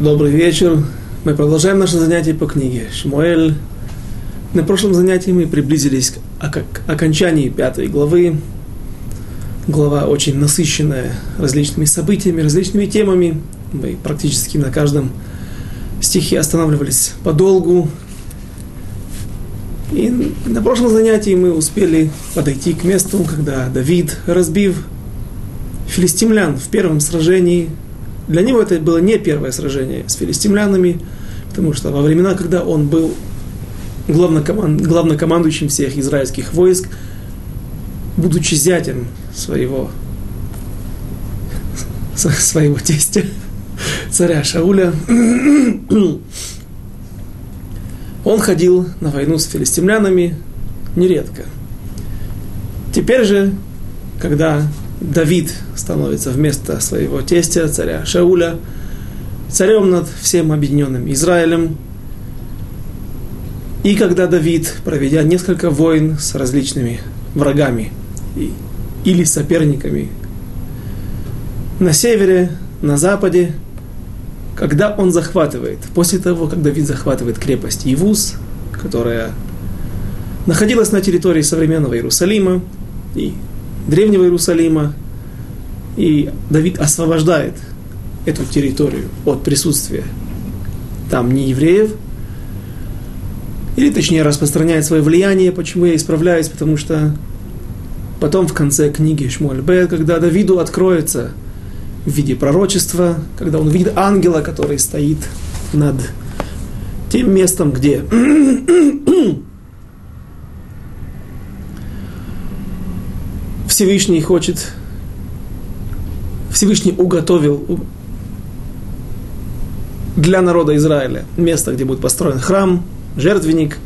Добрый вечер. Мы продолжаем наше занятие по книге Шмуэль. На прошлом занятии мы приблизились к окончании пятой главы. Глава очень насыщенная различными событиями, различными темами. Мы практически на каждом стихе останавливались подолгу. И на прошлом занятии мы успели подойти к месту, когда Давид, разбив филистимлян в первом сражении, для него это было не первое сражение с филистимлянами, потому что во времена, когда он был главнокоманд, главнокомандующим всех израильских войск, будучи зятем своего, своего тестя, царя Шауля, он ходил на войну с филистимлянами нередко. Теперь же, когда Давид становится вместо своего тестя, царя Шауля, царем над всем объединенным Израилем. И когда Давид, проведя несколько войн с различными врагами или соперниками на севере, на западе, когда он захватывает, после того, как Давид захватывает крепость Ивус, которая находилась на территории современного Иерусалима и древнего Иерусалима, и Давид освобождает эту территорию от присутствия там не евреев, или точнее распространяет свое влияние, почему я исправляюсь, потому что потом в конце книги Шмуэль Бет, когда Давиду откроется в виде пророчества, когда он видит ангела, который стоит над тем местом, где Всевышний хочет, Всевышний уготовил для народа Израиля место, где будет построен храм, жертвенник,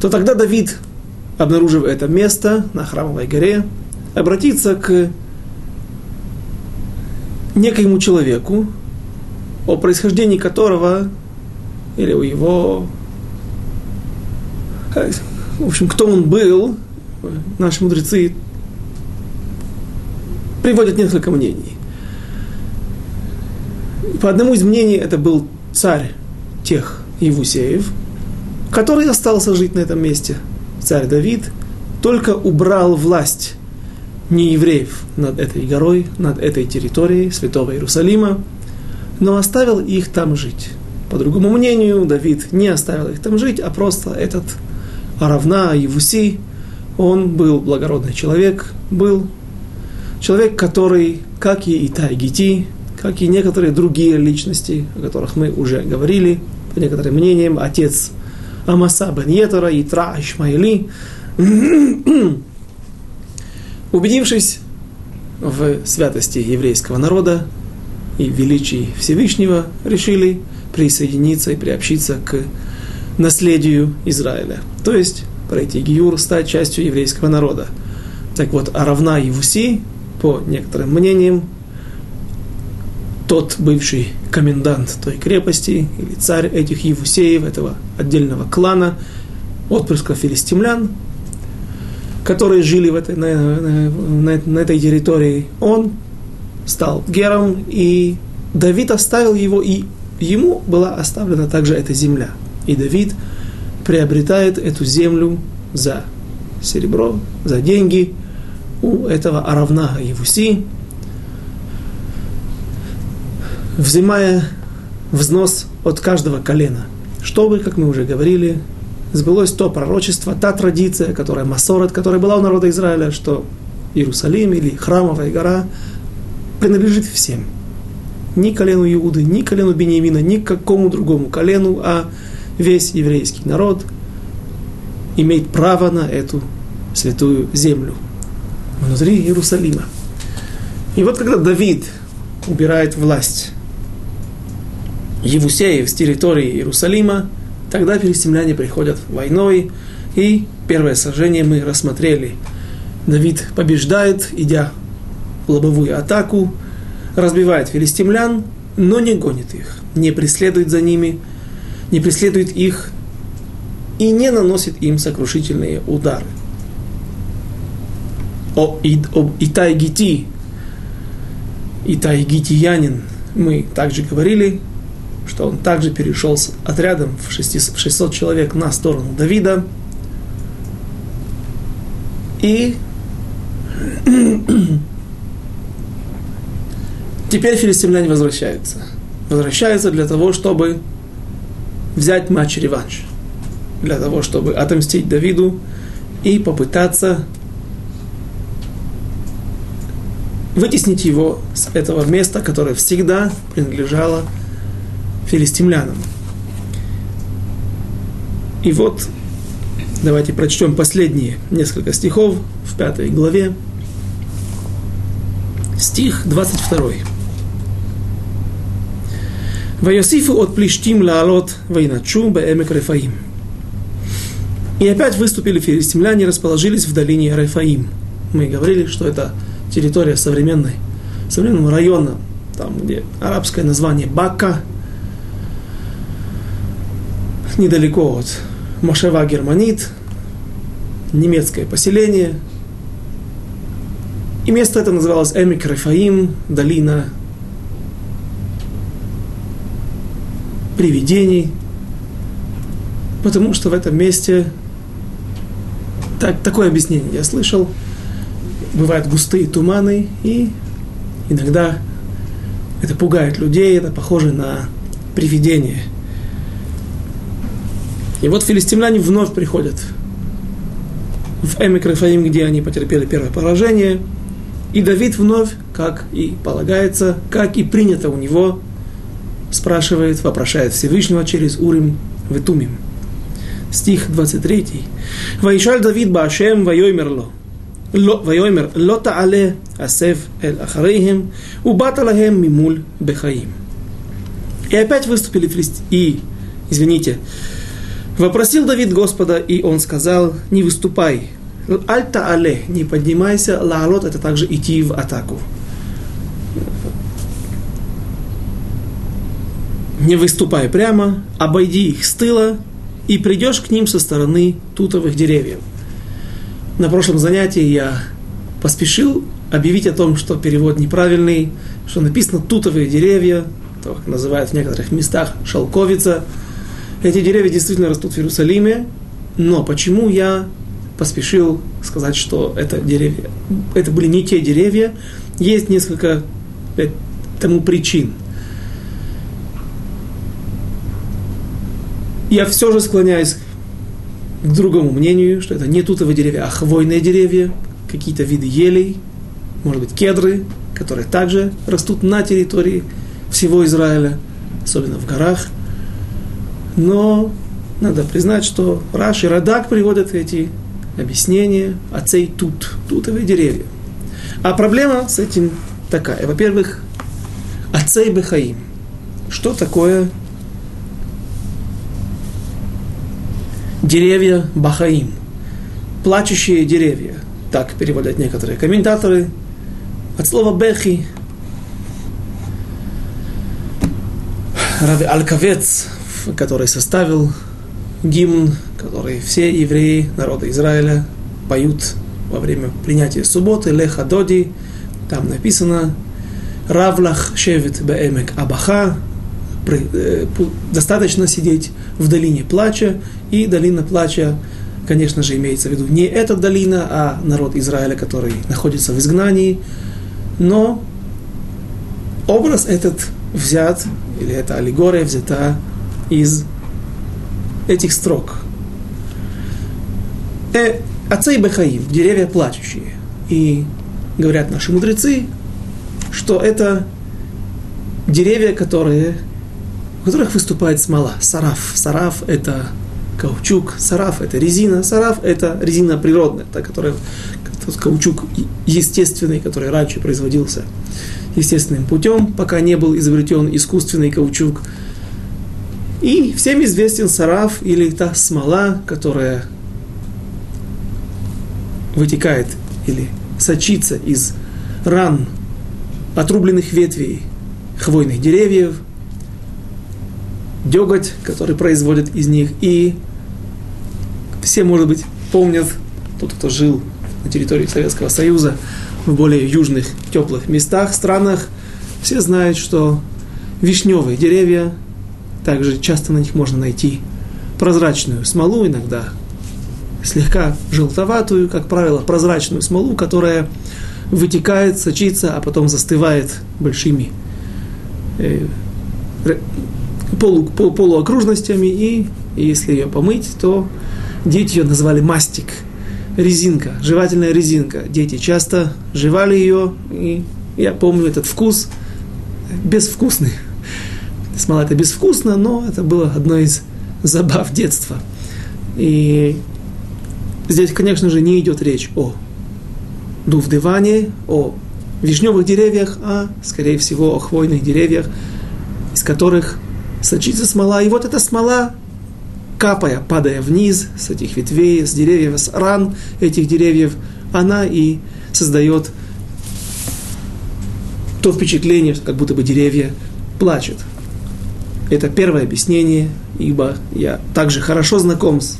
то тогда Давид, обнаружив это место на храмовой горе, обратится к некоему человеку, о происхождении которого, или у его, в общем, кто он был, наши мудрецы приводят несколько мнений. По одному из мнений это был царь тех Евусеев, который остался жить на этом месте. Царь Давид только убрал власть не евреев над этой горой, над этой территорией святого Иерусалима, но оставил их там жить. По другому мнению, Давид не оставил их там жить, а просто этот Аравна, Евуси, он был благородный человек, был Человек, который, как и Итай Гити, как и некоторые другие личности, о которых мы уже говорили, по некоторым мнениям, отец Амаса бен Йетера, Итра Ишмаили, убедившись в святости еврейского народа и величии Всевышнего, решили присоединиться и приобщиться к наследию Израиля. То есть пройти Гиюр, стать частью еврейского народа. Так вот, Аравна и Вуси по некоторым мнениям, тот бывший комендант той крепости, или царь этих Евусеев, этого отдельного клана, отпрыска филистимлян, которые жили в этой, на, на, на, этой территории, он стал гером, и Давид оставил его, и ему была оставлена также эта земля. И Давид приобретает эту землю за серебро, за деньги – у этого Аравна Евуси, взимая взнос от каждого колена, чтобы, как мы уже говорили, сбылось то пророчество, та традиция, которая Масорет, которая была у народа Израиля, что Иерусалим или храмовая гора принадлежит всем. Ни колену Иуды, ни колену Бениамина, ни какому другому колену, а весь еврейский народ имеет право на эту святую землю – внутри Иерусалима. И вот когда Давид убирает власть Евусеев с территории Иерусалима, тогда филистимляне приходят войной, и первое сражение мы рассмотрели. Давид побеждает, идя в лобовую атаку, разбивает филистимлян, но не гонит их, не преследует за ними, не преследует их и не наносит им сокрушительные удары о, и, об Итай Гити, Итай Гитиянин, мы также говорили, что он также перешел с отрядом в 600 человек на сторону Давида. И теперь филистимляне возвращаются. Возвращаются для того, чтобы взять матч-реванш. Для того, чтобы отомстить Давиду и попытаться вытеснить его с этого места, которое всегда принадлежало филистимлянам. И вот давайте прочтем последние несколько стихов в пятой главе. Стих 22. Вайосифу от плештим лаалот вайначу беэмек Рефаим. И опять выступили филистимляне, расположились в долине Рефаим. Мы говорили, что это территория современной, современного района, там, где арабское название Бака, недалеко от Машева Германит, немецкое поселение. И место это называлось Эмик Рефаим, долина привидений, потому что в этом месте так, такое объяснение я слышал – бывают густые туманы, и иногда это пугает людей, это похоже на привидение. И вот филистимляне вновь приходят в Эмик Рафаим, где они потерпели первое поражение, и Давид вновь, как и полагается, как и принято у него, спрашивает, вопрошает Всевышнего через Урим Ветумим. Стих 23. «Ваишаль Давид Баашем вайоймерло, ויאמר לא תעלה הסב אל אחריהם ובאת להם ממול בחיים. И опять выступили филисти... И, извините, вопросил Давид Господа, и он сказал, не выступай. Альта але, не поднимайся, лаалот, это также идти в атаку. Не выступай прямо, обойди их с тыла, и придешь к ним со стороны тутовых деревьев на прошлом занятии я поспешил объявить о том, что перевод неправильный, что написано «тутовые деревья», то, как называют в некоторых местах «шелковица». Эти деревья действительно растут в Иерусалиме, но почему я поспешил сказать, что это деревья, это были не те деревья, есть несколько тому причин. Я все же склоняюсь к другому мнению, что это не тутовые деревья, а хвойные деревья, какие-то виды елей, может быть, кедры, которые также растут на территории всего Израиля, особенно в горах. Но надо признать, что Раш и Радак приводят эти объяснения отцей тут, тутовые деревья. А проблема с этим такая. Во-первых, отцей Бехаим. Что такое деревья Бахаим, плачущие деревья. Так переводят некоторые комментаторы. От слова Бехи. Рави Алькавец, который составил гимн, который все евреи народа Израиля поют во время принятия субботы, Леха Доди, там написано Равлах Шевит Беэмек Абаха, Э, достаточно сидеть в долине плача, и долина плача, конечно же, имеется в виду не эта долина, а народ Израиля, который находится в изгнании, но образ этот взят, или эта аллегория взята из этих строк. Э, Ацей Бехаим, деревья плачущие. И говорят наши мудрецы, что это деревья, которые которых выступает смола. Сараф. Сараф – это каучук, сараф – это резина, сараф – это резина природная, та, которая, тот каучук естественный, который раньше производился естественным путем, пока не был изобретен искусственный каучук. И всем известен сараф или та смола, которая вытекает или сочится из ран отрубленных ветвей хвойных деревьев – деготь, который производят из них. И все, может быть, помнят, тот, кто жил на территории Советского Союза, в более южных, теплых местах, странах, все знают, что вишневые деревья также часто на них можно найти прозрачную смолу иногда, слегка желтоватую, как правило, прозрачную смолу, которая вытекает, сочится, а потом застывает большими э, полу, пол, полуокружностями, и если ее помыть, то дети ее называли мастик, резинка, жевательная резинка. Дети часто жевали ее, и я помню этот вкус, безвкусный. Смола это безвкусно, но это было одно из забав детства. И здесь, конечно же, не идет речь о дувдевании, о вишневых деревьях, а, скорее всего, о хвойных деревьях, из которых сочится смола. И вот эта смола, капая, падая вниз с этих ветвей, с деревьев, с ран этих деревьев, она и создает то впечатление, как будто бы деревья плачут. Это первое объяснение, ибо я также хорошо знаком с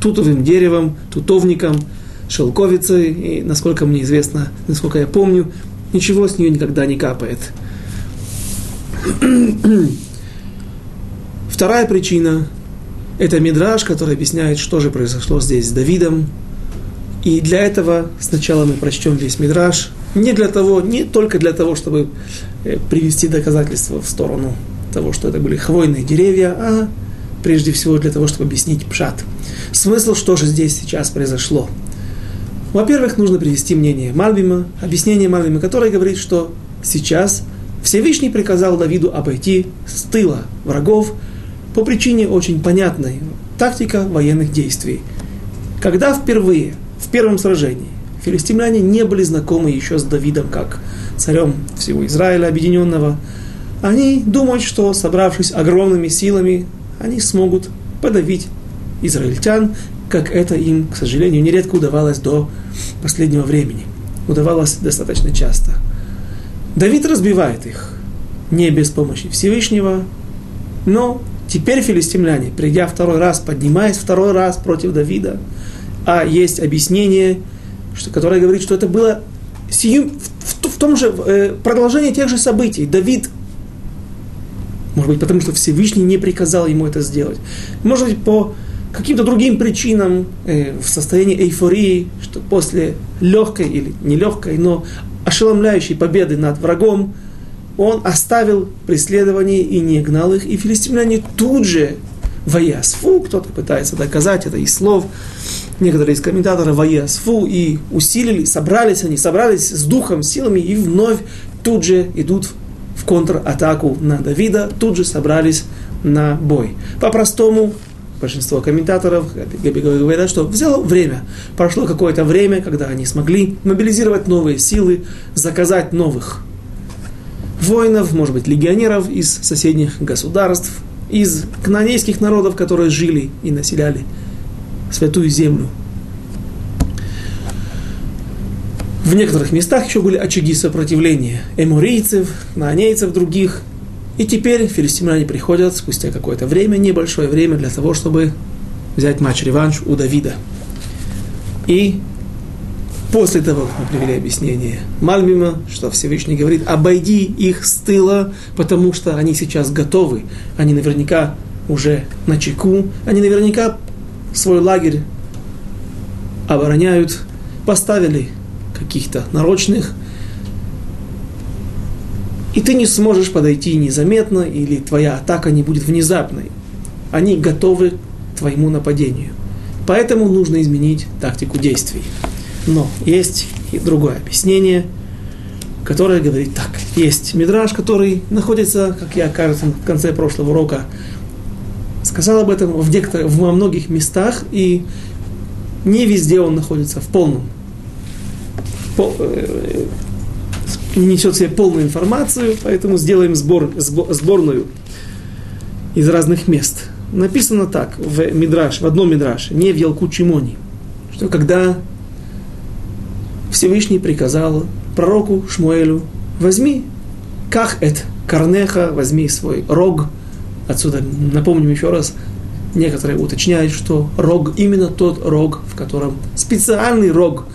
тутовым деревом, тутовником, шелковицей, и, насколько мне известно, насколько я помню, ничего с нее никогда не капает. Вторая причина – это мидраж, который объясняет, что же произошло здесь с Давидом. И для этого сначала мы прочтем весь мидраж, не для того, не только для того, чтобы э, привести доказательства в сторону того, что это были хвойные деревья, а прежде всего для того, чтобы объяснить пшат. Смысл, что же здесь сейчас произошло. Во-первых, нужно привести мнение Мальбима, объяснение Мальбима, которое говорит, что сейчас Всевышний приказал Давиду обойти с тыла врагов, по причине очень понятной тактика военных действий. Когда впервые, в первом сражении, филистимляне не были знакомы еще с Давидом как царем всего Израиля объединенного, они думают, что собравшись огромными силами, они смогут подавить израильтян, как это им, к сожалению, нередко удавалось до последнего времени. Удавалось достаточно часто. Давид разбивает их не без помощи Всевышнего, но Теперь филистимляне, придя второй раз, поднимаясь второй раз против Давида, а есть объяснение, что, которое говорит, что это было сию, в, в, в том же э, продолжении тех же событий. Давид, может быть, потому что Всевышний не приказал ему это сделать, может быть, по каким-то другим причинам э, в состоянии эйфории, что после легкой или нелегкой, но ошеломляющей победы над врагом, он оставил преследование и не гнал их, и филистимляне тут же воясфу, кто-то пытается доказать это из слов, некоторые из комментаторов воясфу, и усилили, собрались они, собрались с духом, силами, и вновь тут же идут в контратаку на Давида, тут же собрались на бой. По-простому, большинство комментаторов говорят, что взяло время. Прошло какое-то время, когда они смогли мобилизировать новые силы, заказать новых воинов, может быть, легионеров из соседних государств, из кнанейских народов, которые жили и населяли святую землю. В некоторых местах еще были очаги сопротивления эмурийцев, наанейцев других. И теперь филистимляне приходят спустя какое-то время, небольшое время, для того, чтобы взять матч-реванш у Давида. И После того, как мы привели объяснение Мальбима, что Всевышний говорит, обойди их с тыла, потому что они сейчас готовы, они наверняка уже на чеку, они наверняка свой лагерь обороняют, поставили каких-то нарочных, и ты не сможешь подойти незаметно, или твоя атака не будет внезапной. Они готовы к твоему нападению. Поэтому нужно изменить тактику действий. Но есть и другое объяснение, которое говорит так. Есть мидраж, который находится, как я, кажется, в конце прошлого урока сказал об этом в, некоторых, во многих местах, и не везде он находится в полном, пол, э, не несет себе полную информацию, поэтому сделаем сбор, сбор, сборную из разных мест. Написано так в Мидраш, в одном Мидраше, не в Ялку Чимони, что когда Всевышний приказал пророку Шмуэлю, возьми как это корнеха, возьми свой рог. Отсюда напомним еще раз, некоторые уточняют, что рог именно тот рог, в котором специальный рог,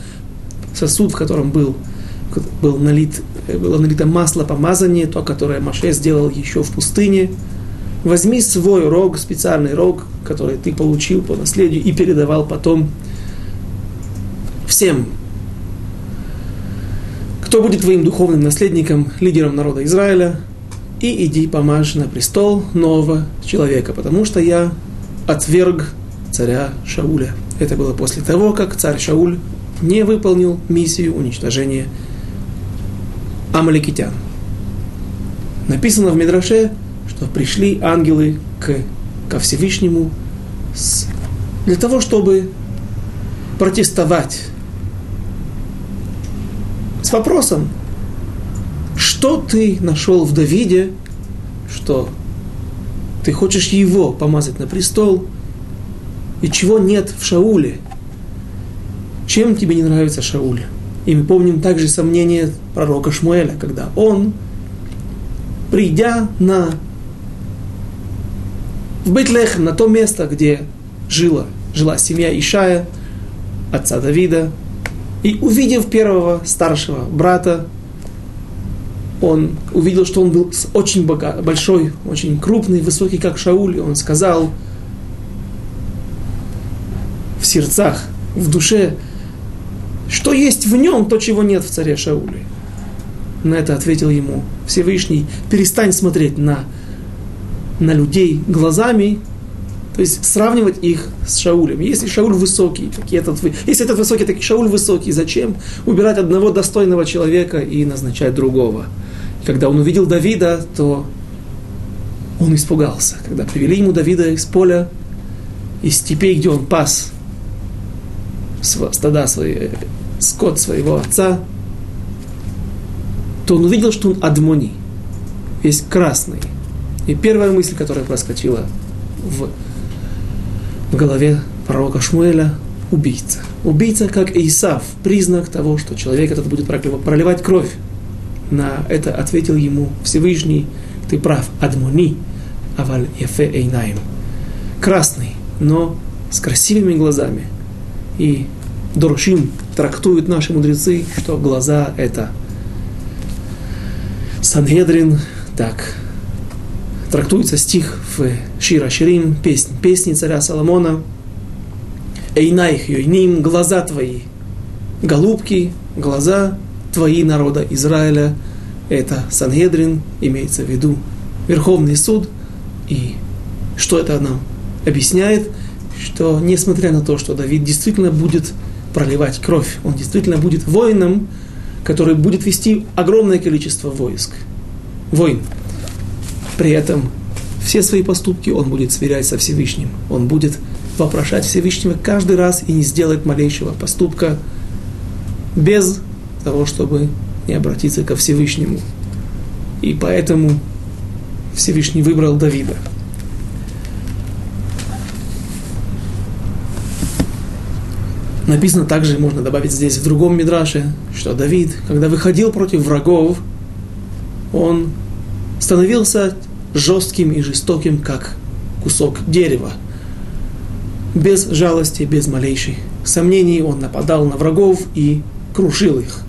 сосуд, в котором был, был налит, было налито масло помазание, то, которое Маше сделал еще в пустыне, возьми свой рог, специальный рог, который ты получил по наследию и передавал потом всем, кто будет твоим духовным наследником, лидером народа Израиля, и иди помажь на престол нового человека, потому что я отверг царя Шауля. Это было после того, как царь Шауль не выполнил миссию уничтожения амаликитян. Написано в Мидраше, что пришли ангелы к, ко Всевышнему с, для того, чтобы протестовать с вопросом, что ты нашел в Давиде, что ты хочешь его помазать на престол, и чего нет в Шауле. Чем тебе не нравится Шауль? И мы помним также сомнение пророка Шмуэля, когда он, придя на в Бейтлехем, на то место, где жила, жила семья Ишая, отца Давида, и увидев первого старшего брата, он увидел, что он был очень богат, большой, очень крупный, высокий, как Шауль, и он сказал в сердцах, в душе, что есть в нем то, чего нет в царе Шауле. На это ответил ему Всевышний, перестань смотреть на, на людей глазами, то есть сравнивать их с Шаулем. Если Шауль высокий, так этот, если этот высокий, так и Шауль высокий, зачем убирать одного достойного человека и назначать другого? Когда он увидел Давида, то он испугался. Когда привели ему Давида из поля, из степей, где он пас стада свои, скот своего отца, то он увидел, что он адмони, весь красный. И первая мысль, которая проскочила в, в голове пророка Шмуэля – убийца. Убийца, как Исав, признак того, что человек этот будет проливать кровь. На это ответил ему Всевышний, ты прав, адмони, аваль яфе эйнаим. Красный, но с красивыми глазами. И Доршим трактуют наши мудрецы, что глаза это Сангедрин, так трактуется стих в Шира Ширим, песнь, песни царя Соломона. Эйнайх йойним, глаза твои, голубки, глаза твои народа Израиля. Это Сангедрин, имеется в виду Верховный суд. И что это нам объясняет? Что несмотря на то, что Давид действительно будет проливать кровь. Он действительно будет воином, который будет вести огромное количество войск. Воин. При этом все свои поступки он будет сверять со Всевышним. Он будет вопрошать Всевышнего каждый раз и не сделает малейшего поступка без того, чтобы не обратиться ко Всевышнему. И поэтому Всевышний выбрал Давида. Написано также, можно добавить здесь в другом Мидраше, что Давид, когда выходил против врагов, он становился жестким и жестоким, как кусок дерева. Без жалости, без малейших сомнений он нападал на врагов и крушил их.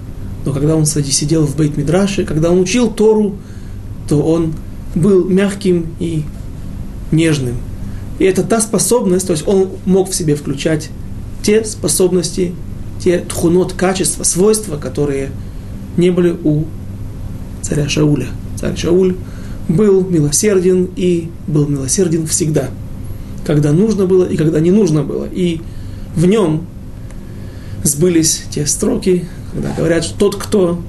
Но когда он сидел в бейт мидраше когда он учил Тору, то он был мягким и нежным. И это та способность, то есть он мог в себе включать те способности, те тхунот, качества, свойства, которые не были у царя Шауля. Царь Шауль был милосерден и был милосерден всегда, когда нужно было и когда не нужно было. И в нем сбылись те строки, когда говорят, что тот, кто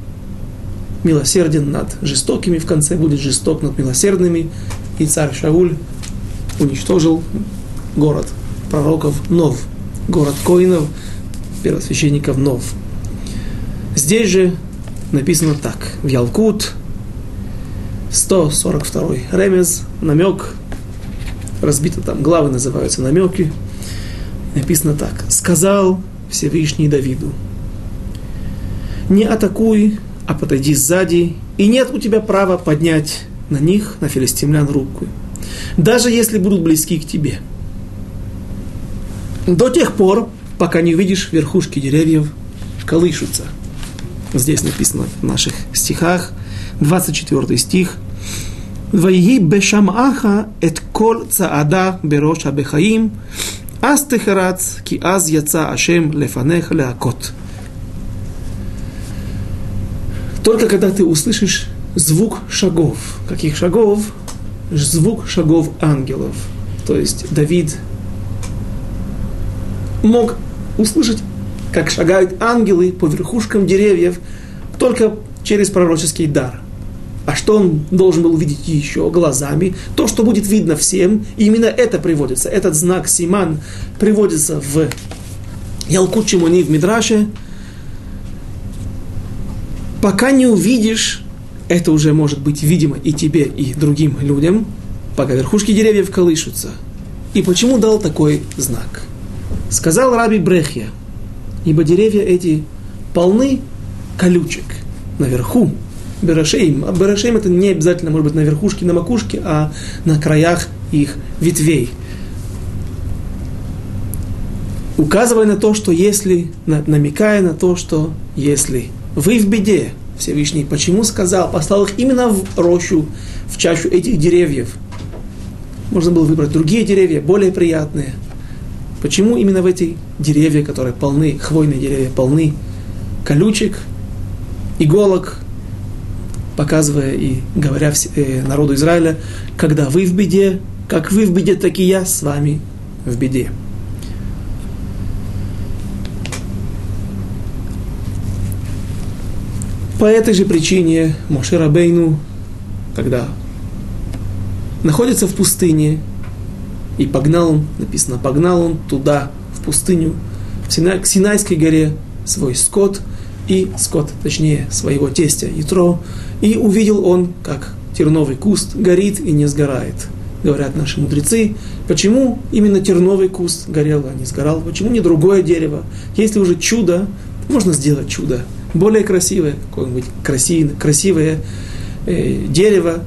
милосерден над жестокими, в конце будет жесток над милосердными. И царь Шауль уничтожил город пророков Нов – город Коинов, первосвященников Нов. Здесь же написано так, в Ялкут, 142 ремез, намек, разбито там, главы называются намеки, написано так, сказал Всевышний Давиду, не атакуй, а подойди сзади, и нет у тебя права поднять на них, на филистимлян, руку, даже если будут близки к тебе – до тех пор, пока не увидишь верхушки деревьев колышутся. Здесь написано в наших стихах, 24 стих. «Ваеги бешамаха эт кол цаада бероша бехаим, аз техарац, ки аз яца ашем лефанех леакот». Только когда ты услышишь звук шагов. Каких шагов? Звук шагов ангелов. То есть Давид мог услышать, как шагают ангелы по верхушкам деревьев, только через пророческий дар – а что он должен был увидеть еще глазами? То, что будет видно всем, и именно это приводится. Этот знак Симан приводится в Ялкут Чимони в Мидраше. Пока не увидишь, это уже может быть видимо и тебе, и другим людям, пока верхушки деревьев колышутся. И почему дал такой знак? Сказал Раби Брехья, ибо деревья эти полны колючек наверху, Берашейм. А Берашейм это не обязательно может быть на верхушке, на макушке, а на краях их ветвей. Указывая на то, что если, намекая на то, что если вы в беде, Всевышний, почему сказал, послал их именно в рощу, в чащу этих деревьев. Можно было выбрать другие деревья, более приятные. Почему именно в эти деревья, которые полны, хвойные деревья, полны колючек, иголок, показывая и говоря э, народу Израиля, когда вы в беде, как вы в беде, так и я с вами в беде. По этой же причине Моше Рабейну, когда находится в пустыне, и погнал он, написано, погнал он туда, в пустыню, к Синайской горе свой скот, и скот, точнее, своего тестя Ятро, и увидел он, как терновый куст горит и не сгорает. Говорят наши мудрецы, почему именно терновый куст горел, а не сгорал, почему не другое дерево. Если уже чудо, можно сделать чудо. Более красивое, какое-нибудь красивое, красивое э, дерево,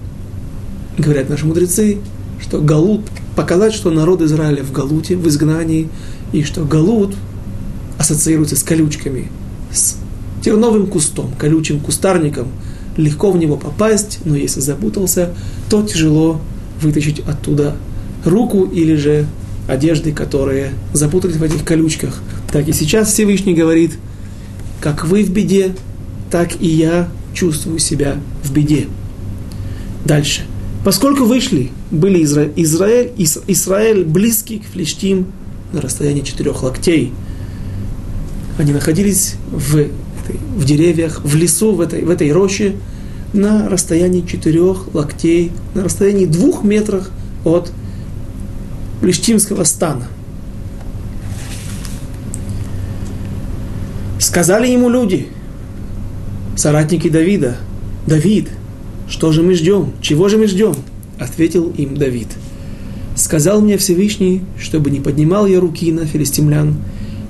говорят наши мудрецы, что Галут, показать, что народ Израиля в Галуте, в изгнании, и что Галут ассоциируется с колючками, с терновым кустом, колючим кустарником – легко в него попасть, но если запутался, то тяжело вытащить оттуда руку или же одежды, которые запутались в этих колючках. Так и сейчас Всевышний говорит, как вы в беде, так и я чувствую себя в беде. Дальше. Поскольку вышли, были Изра... Израиль, Ис... Израиль близкий к Флештим на расстоянии четырех локтей, они находились в в деревьях, в лесу, в этой, в этой роще, на расстоянии четырех локтей, на расстоянии двух метров от Плештимского стана. Сказали ему люди, соратники Давида, Давид, что же мы ждем, чего же мы ждем? Ответил им Давид. Сказал мне Всевышний, чтобы не поднимал я руки на филистимлян,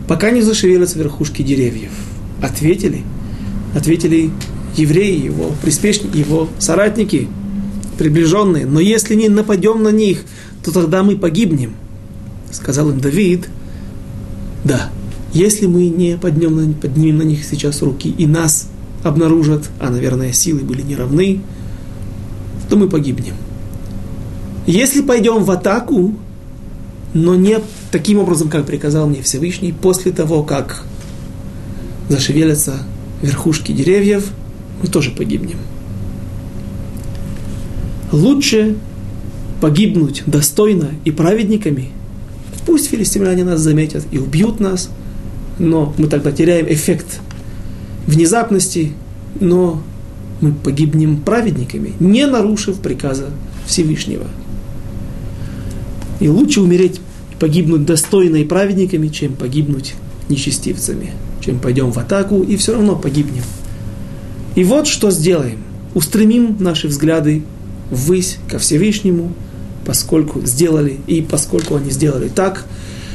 пока не зашевелятся верхушки деревьев ответили. Ответили евреи, его приспешники, его соратники, приближенные. Но если не нападем на них, то тогда мы погибнем. Сказал им Давид, да, если мы не поднимем, поднимем на них сейчас руки и нас обнаружат, а, наверное, силы были неравны, то мы погибнем. Если пойдем в атаку, но не таким образом, как приказал мне Всевышний, после того, как зашевелятся верхушки деревьев, мы тоже погибнем. Лучше погибнуть достойно и праведниками. Пусть филистимляне нас заметят и убьют нас, но мы тогда теряем эффект внезапности, но мы погибнем праведниками, не нарушив приказа Всевышнего. И лучше умереть, погибнуть достойно и праведниками, чем погибнуть нечестивцами чем пойдем в атаку и все равно погибнем. И вот что сделаем. Устремим наши взгляды ввысь ко Всевышнему, поскольку сделали, и поскольку они сделали так,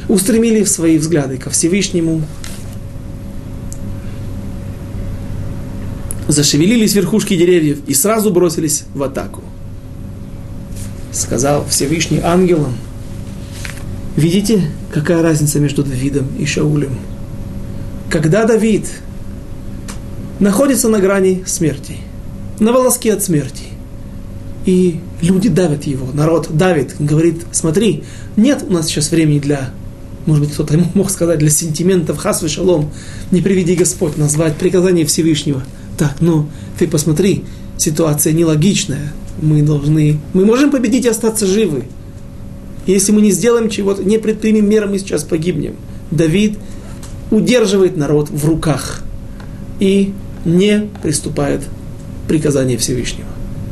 устремили свои взгляды ко Всевышнему, зашевелились верхушки деревьев и сразу бросились в атаку. Сказал Всевышний ангелам, видите, какая разница между Давидом и Шаулем? Когда Давид находится на грани смерти, на волоске от смерти, И люди давят его, народ давит, говорит, смотри, нет у нас сейчас времени для, может быть, кто-то мог сказать, для сентиментов, хас шалом, не приведи Господь, назвать приказание Всевышнего. Так, ну, ты посмотри, ситуация нелогичная, мы должны, мы можем победить и остаться живы. Если мы не сделаем чего-то, не предпримем меры, мы сейчас погибнем. Давид удерживает народ в руках и не приступает приказание Всевышнего.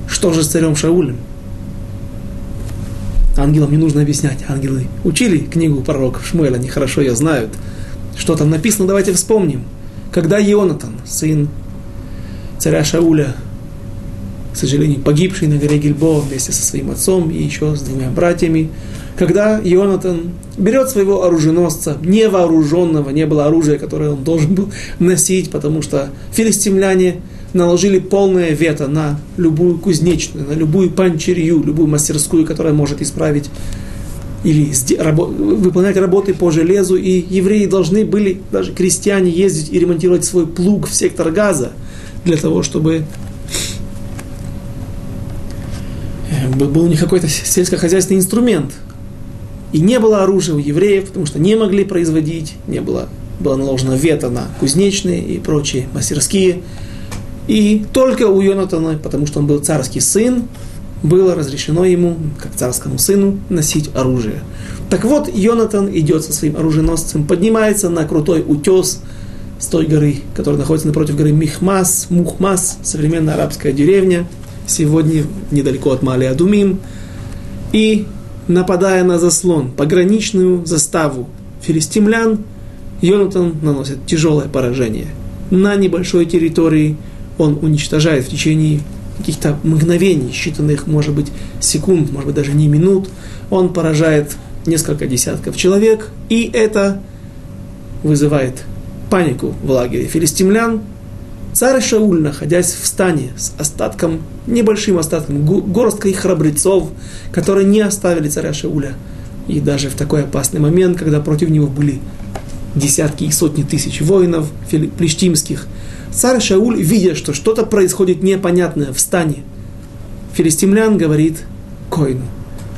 Что же с царем Шаулем? Ангелам не нужно объяснять. Ангелы учили книгу пророков Шмуэля, они хорошо ее знают. Что там написано, давайте вспомним. Когда Ионатан, сын царя Шауля, к сожалению, погибший на горе Гильбо вместе со своим отцом и еще с двумя братьями, когда Ионатан берет своего оруженосца, невооруженного, не было оружия, которое он должен был носить, потому что филистимляне наложили полное вето на любую кузнечную, на любую панчерью, любую мастерскую, которая может исправить или выполнять работы по железу, и евреи должны были, даже крестьяне, ездить и ремонтировать свой плуг в сектор газа, для того, чтобы э, был у них какой-то сельскохозяйственный инструмент – и не было оружия у евреев, потому что не могли производить, не было, было наложено вето на кузнечные и прочие мастерские. И только у Йонатана, потому что он был царский сын, было разрешено ему, как царскому сыну, носить оружие. Так вот, Йонатан идет со своим оруженосцем, поднимается на крутой утес с той горы, которая находится напротив горы Михмас, Мухмас, современная арабская деревня, сегодня недалеко от Мали Адумим. И нападая на заслон, пограничную заставу. Филистимлян, Йонатан наносит тяжелое поражение. На небольшой территории он уничтожает в течение каких-то мгновений, считанных, может быть, секунд, может быть, даже не минут, он поражает несколько десятков человек, и это вызывает панику в лагере филистимлян, Царь Шауль, находясь в стане с остатком, небольшим остатком, горсткой храбрецов, которые не оставили царя Шауля. И даже в такой опасный момент, когда против него были десятки и сотни тысяч воинов плештимских, царь Шауль, видя, что что-то происходит непонятное в стане, филистимлян говорит Коину,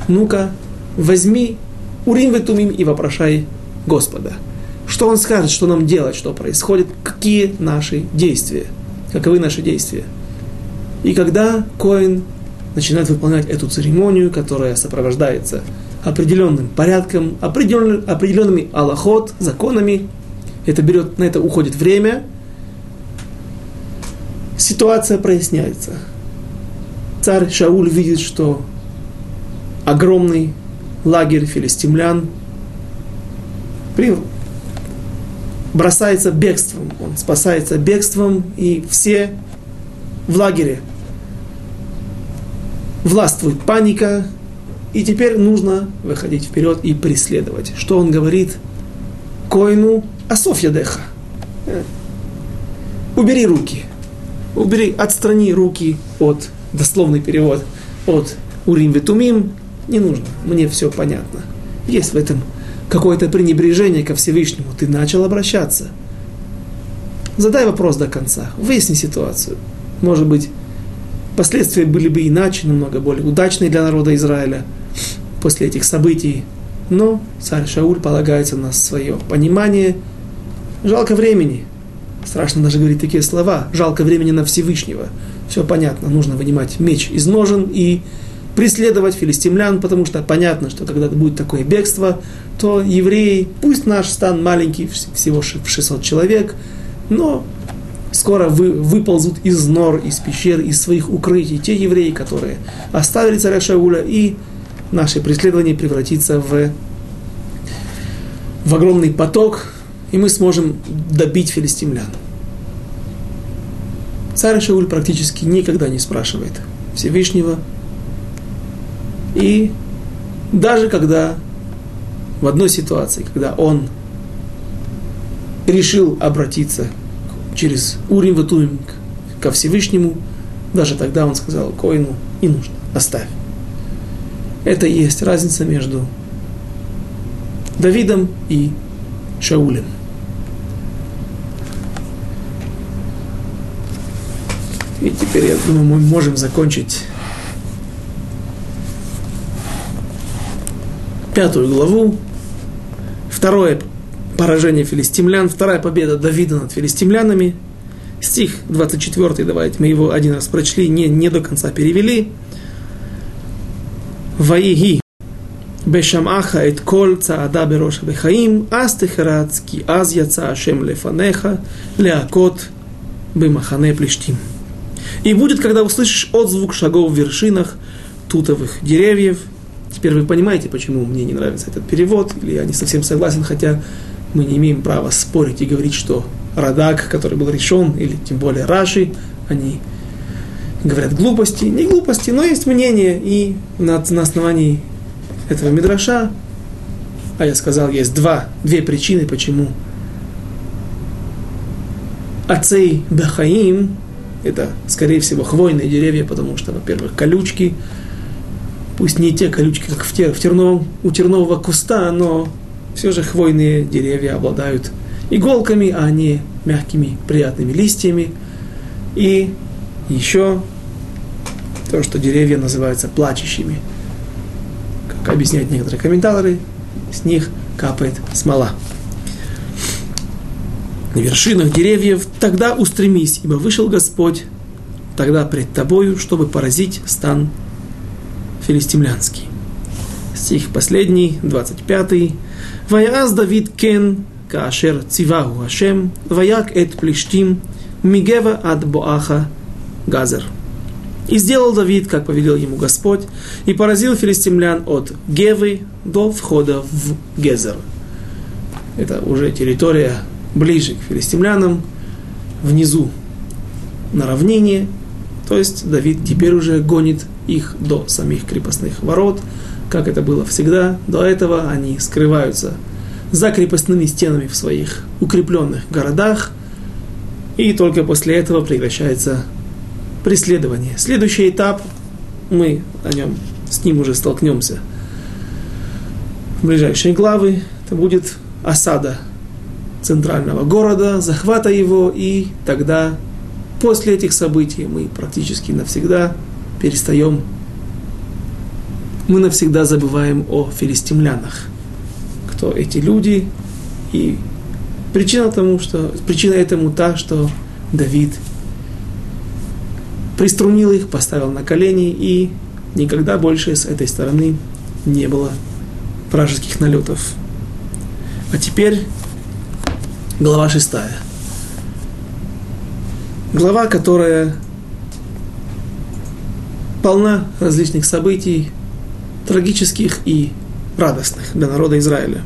ну-ка, возьми Урим Ветумим и вопрошай Господа – что он скажет, что нам делать, что происходит, какие наши действия, каковы наши действия. И когда Коин начинает выполнять эту церемонию, которая сопровождается определенным порядком, определенным, определенными аллахот, законами, это берет, на это уходит время, ситуация проясняется. Царь Шауль видит, что огромный лагерь филистимлян бросается бегством, он спасается бегством, и все в лагере властвует паника, и теперь нужно выходить вперед и преследовать. Что он говорит? Коину Асофья Деха. Убери руки. Убери, отстрани руки от, дословный перевод, от Урим Ветумим. Не нужно, мне все понятно. Есть в этом какое-то пренебрежение ко Всевышнему, ты начал обращаться. Задай вопрос до конца, выясни ситуацию. Может быть, последствия были бы иначе, намного более удачные для народа Израиля после этих событий. Но царь Шауль полагается на свое понимание. Жалко времени. Страшно даже говорить такие слова. Жалко времени на Всевышнего. Все понятно. Нужно вынимать меч из ножен и преследовать филистимлян, потому что понятно, что когда будет такое бегство, то евреи, пусть наш стан маленький, всего в 600 человек, но скоро вы, выползут из нор, из пещер, из своих укрытий те евреи, которые оставили царя Шауля, и наше преследование превратится в, в огромный поток, и мы сможем добить филистимлян. Царь Шауль практически никогда не спрашивает Всевышнего, и даже когда в одной ситуации, когда он решил обратиться через Урим Ватумим ко Всевышнему, даже тогда он сказал Коину, не нужно, оставь. Это и есть разница между Давидом и Шаулем. И теперь, я думаю, мы можем закончить пятую главу, второе поражение филистимлян, вторая победа Давида над филистимлянами, стих 24, давайте мы его один раз прочли, не, не до конца перевели. Ваиги бешамаха эт кол ада бероша бехаим, аз техрац аз яца ашем лефанеха, леакот бемахане плештим. И будет, когда услышишь отзвук шагов в вершинах тутовых деревьев – Теперь вы понимаете, почему мне не нравится этот перевод, или я не совсем согласен, хотя мы не имеем права спорить и говорить, что Радак, который был решен, или тем более Раши, они говорят глупости. Не глупости, но есть мнение, и на, на основании этого Мидраша, а я сказал, есть два, две причины, почему Ацей Бахаим, это, скорее всего, хвойные деревья, потому что, во-первых, колючки, пусть не те колючки, как в, тер, в терновом, у тернового куста, но все же хвойные деревья обладают иголками, а не мягкими, приятными листьями. И еще то, что деревья называются плачущими – как объясняют некоторые комментаторы, с них капает смола. На вершинах деревьев тогда устремись, ибо вышел Господь тогда пред тобою, чтобы поразить стан филистимлянский. Стих последний, 25. Ваяз Давид кен каашер циваху Хашем, ваяк эт плештим, мигева ад боаха газер. И сделал Давид, как повелел ему Господь, и поразил филистимлян от Гевы до входа в Гезер. Это уже территория ближе к филистимлянам, внизу на равнине. То есть Давид теперь уже гонит их до самих крепостных ворот, как это было всегда. До этого они скрываются за крепостными стенами в своих укрепленных городах, и только после этого прекращается преследование. Следующий этап, мы о нем, с ним уже столкнемся в ближайшие главы, это будет осада центрального города, захвата его, и тогда, после этих событий, мы практически навсегда перестаем, мы навсегда забываем о филистимлянах. Кто эти люди, и причина тому, что, причина этому та, что Давид приструнил их, поставил на колени, и никогда больше с этой стороны не было вражеских налетов. А теперь глава шестая. Глава, которая полна различных событий, трагических и радостных для народа Израиля.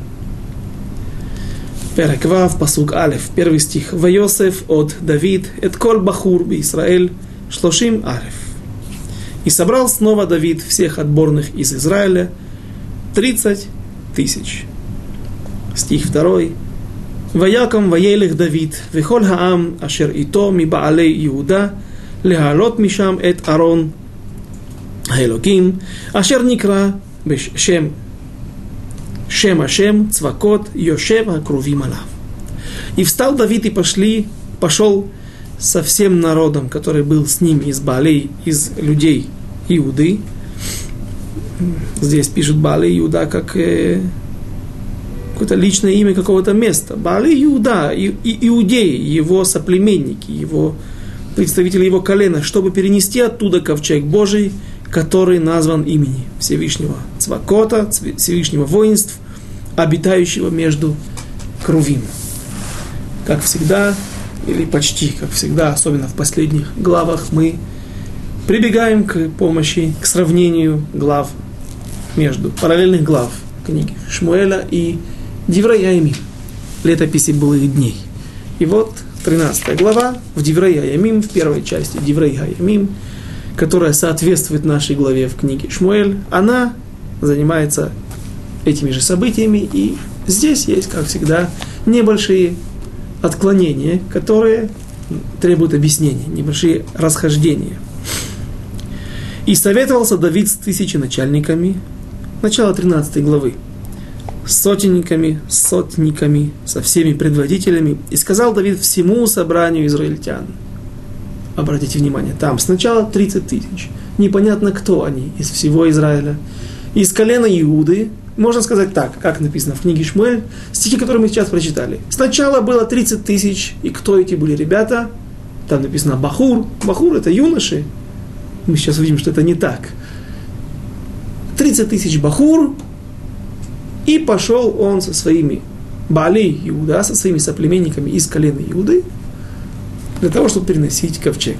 Переквав, посуг Алев, первый стих. Вайосеф от Давид, эт коль бахур би Исраэль, шлошим Алев. И собрал снова Давид всех отборных из Израиля 30 тысяч. Стих второй. Ваяком ваелех Давид, вихоль хаам, ашер ито ми баалей Иуда, Лехалот мишам эт Арон, האלוקים אשר נקרא בשם שם השם צבקות יושב הקרובים עליו. И встал Давид и пошли, пошел со всем народом, который был с ним из Балей, из людей Иуды. Здесь пишут Балей Иуда как э, какое-то личное имя какого-то места. Балей Иуда, и, и, иудеи, его соплеменники, его представители его колена, чтобы перенести оттуда ковчег Божий, который назван имени Всевышнего Цвакота, Всевышнего воинств, обитающего между Крувим. Как всегда, или почти, как всегда, особенно в последних главах, мы прибегаем к помощи, к сравнению глав между параллельных глав книги Шмуэля и Аймим, летописи былых дней. И вот 13 глава в Диврей Аямим, в первой части Диврей Аямим, которая соответствует нашей главе в книге Шмуэль, она занимается этими же событиями, и здесь есть, как всегда, небольшие отклонения, которые требуют объяснения, небольшие расхождения. И советовался Давид с тысячи начальниками, начало 13 главы, сотенниками, сотниками, со всеми предводителями, и сказал Давид всему собранию израильтян. Обратите внимание, там сначала 30 тысяч, непонятно кто они из всего Израиля. Из колена Иуды можно сказать так, как написано в книге Шмуэль, стихи, которые мы сейчас прочитали. Сначала было 30 тысяч, и кто эти были ребята? Там написано Бахур. Бахур это юноши. Мы сейчас увидим, что это не так. 30 тысяч Бахур, и пошел он со своими Бали Иуда, со своими соплеменниками из колена Иуды, для того, чтобы переносить ковчег.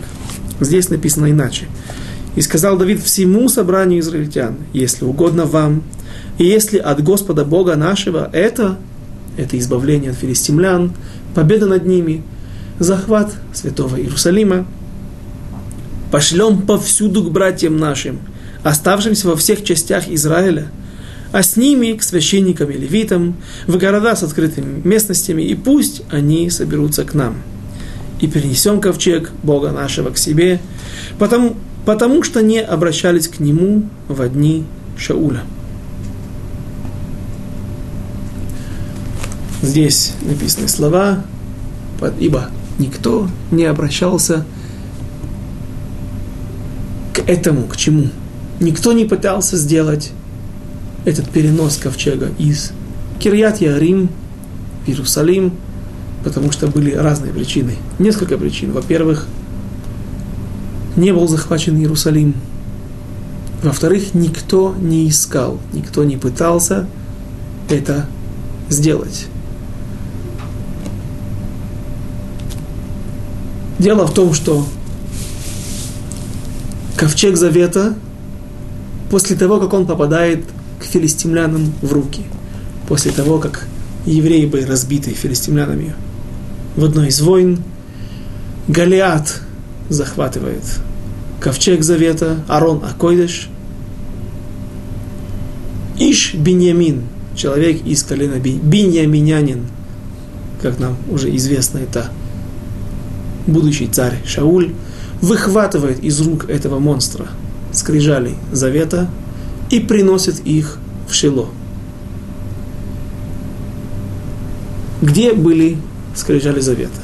Здесь написано иначе. И сказал Давид всему собранию израильтян, если угодно вам, и если от Господа Бога нашего это, это избавление от филистимлян, победа над ними, захват святого Иерусалима, пошлем повсюду к братьям нашим, оставшимся во всех частях Израиля, а с ними к священникам и левитам, в города с открытыми местностями, и пусть они соберутся к нам. И перенесем ковчег Бога нашего к себе, потому, потому что не обращались к нему в дни Шауля. Здесь написаны слова, ибо никто не обращался к этому, к чему. Никто не пытался сделать этот перенос ковчега из Кирьят Ярим в Иерусалим, потому что были разные причины. Несколько причин. Во-первых, не был захвачен Иерусалим. Во-вторых, никто не искал, никто не пытался это сделать. Дело в том, что ковчег завета, после того, как он попадает к филистимлянам в руки, после того, как евреи были разбиты филистимлянами в одной из войн, Голиат захватывает ковчег завета, Арон Акойдеш, Иш Беньямин, человек из колена Беньяминянин, как нам уже известно, это будущий царь Шауль, выхватывает из рук этого монстра скрижали завета и приносит их в Шило. Где были скрижали завета?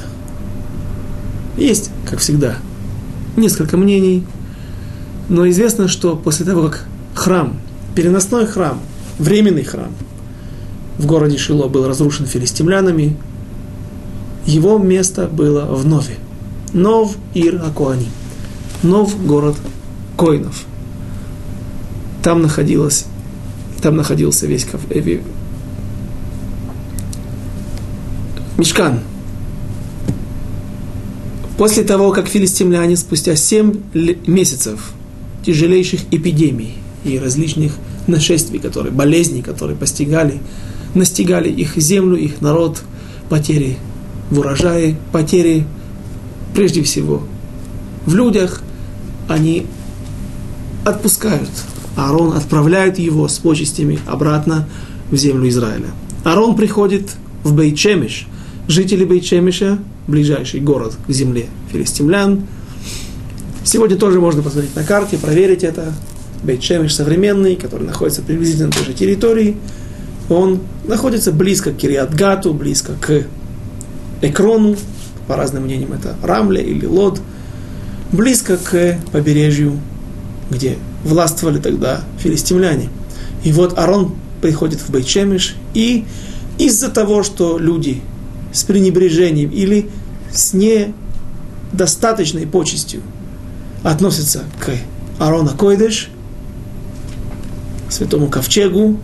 Есть, как всегда, несколько мнений, но известно, что после того, как храм, переносной храм, временный храм в городе Шило был разрушен филистимлянами, его место было в Нове. Нов Ир Акуани. Нов город Коинов. Там находилась, там находился весь Мешкан. После того, как филистимляне спустя 7 месяцев тяжелейших эпидемий и различных нашествий, которые, болезней, которые постигали, настигали их землю, их народ, потери в урожае, потери прежде всего в людях, они отпускают. Аарон отправляет его с почестями обратно в землю Израиля. Аарон приходит в Бейчемиш. Жители Бейчемиша, ближайший город к земле филистимлян. Сегодня тоже можно посмотреть на карте, проверить это. Бейчемиш современный, который находится приблизительно на той же территории. Он находится близко к Кириатгату, близко к Экрону, по разным мнениям это Рамле или Лод, близко к побережью, где властвовали тогда филистимляне. И вот Арон приходит в Бейчемиш, и из-за того, что люди с пренебрежением или с недостаточной почестью относятся к Арона Койдеш, святому ковчегу,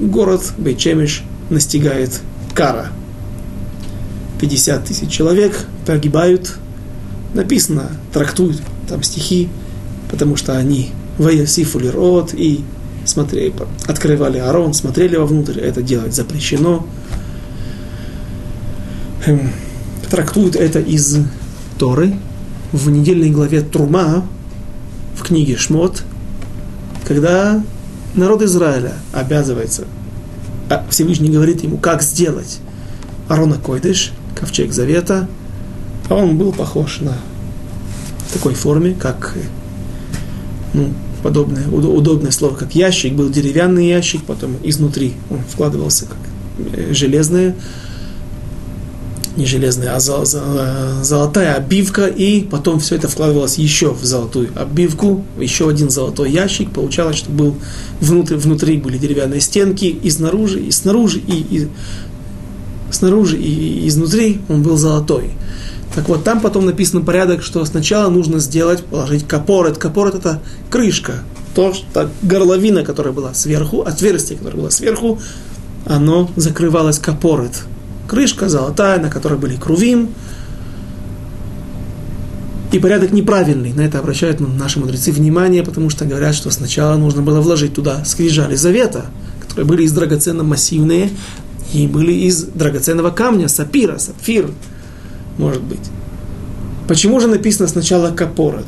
город Бейчемиш настигает кара – 50 тысяч человек погибают. Написано, трактуют там стихи, потому что они Ваясифули рот и смотрели, открывали Арон, смотрели вовнутрь, это делать запрещено. Хм, трактуют это из Торы. В недельной главе Трума в книге Шмот, когда народ Израиля обязывается, а Всевышний говорит ему, как сделать. Арона Койдыш, ковчег завета, а он был похож на такой форме, как ну, подобное, удобное слово, как ящик, был деревянный ящик, потом изнутри он вкладывался как э, железное, не железная, а золотая обивка, и потом все это вкладывалось еще в золотую обивку, еще один золотой ящик, получалось, что был внутри, внутри были деревянные стенки, и снаружи, и снаружи, и, и снаружи, и изнутри он был золотой. Так вот, там потом написан порядок, что сначала нужно сделать, положить капорет. Капорет это крышка, то, что горловина, которая была сверху, отверстие, которое было сверху, оно закрывалось капорет крышка золотая, на которой были крувим. И порядок неправильный. На это обращают наши мудрецы внимание, потому что говорят, что сначала нужно было вложить туда скрижали завета, которые были из драгоценно массивные и были из драгоценного камня, сапира, сапфир, может быть. Почему же написано сначала капорот?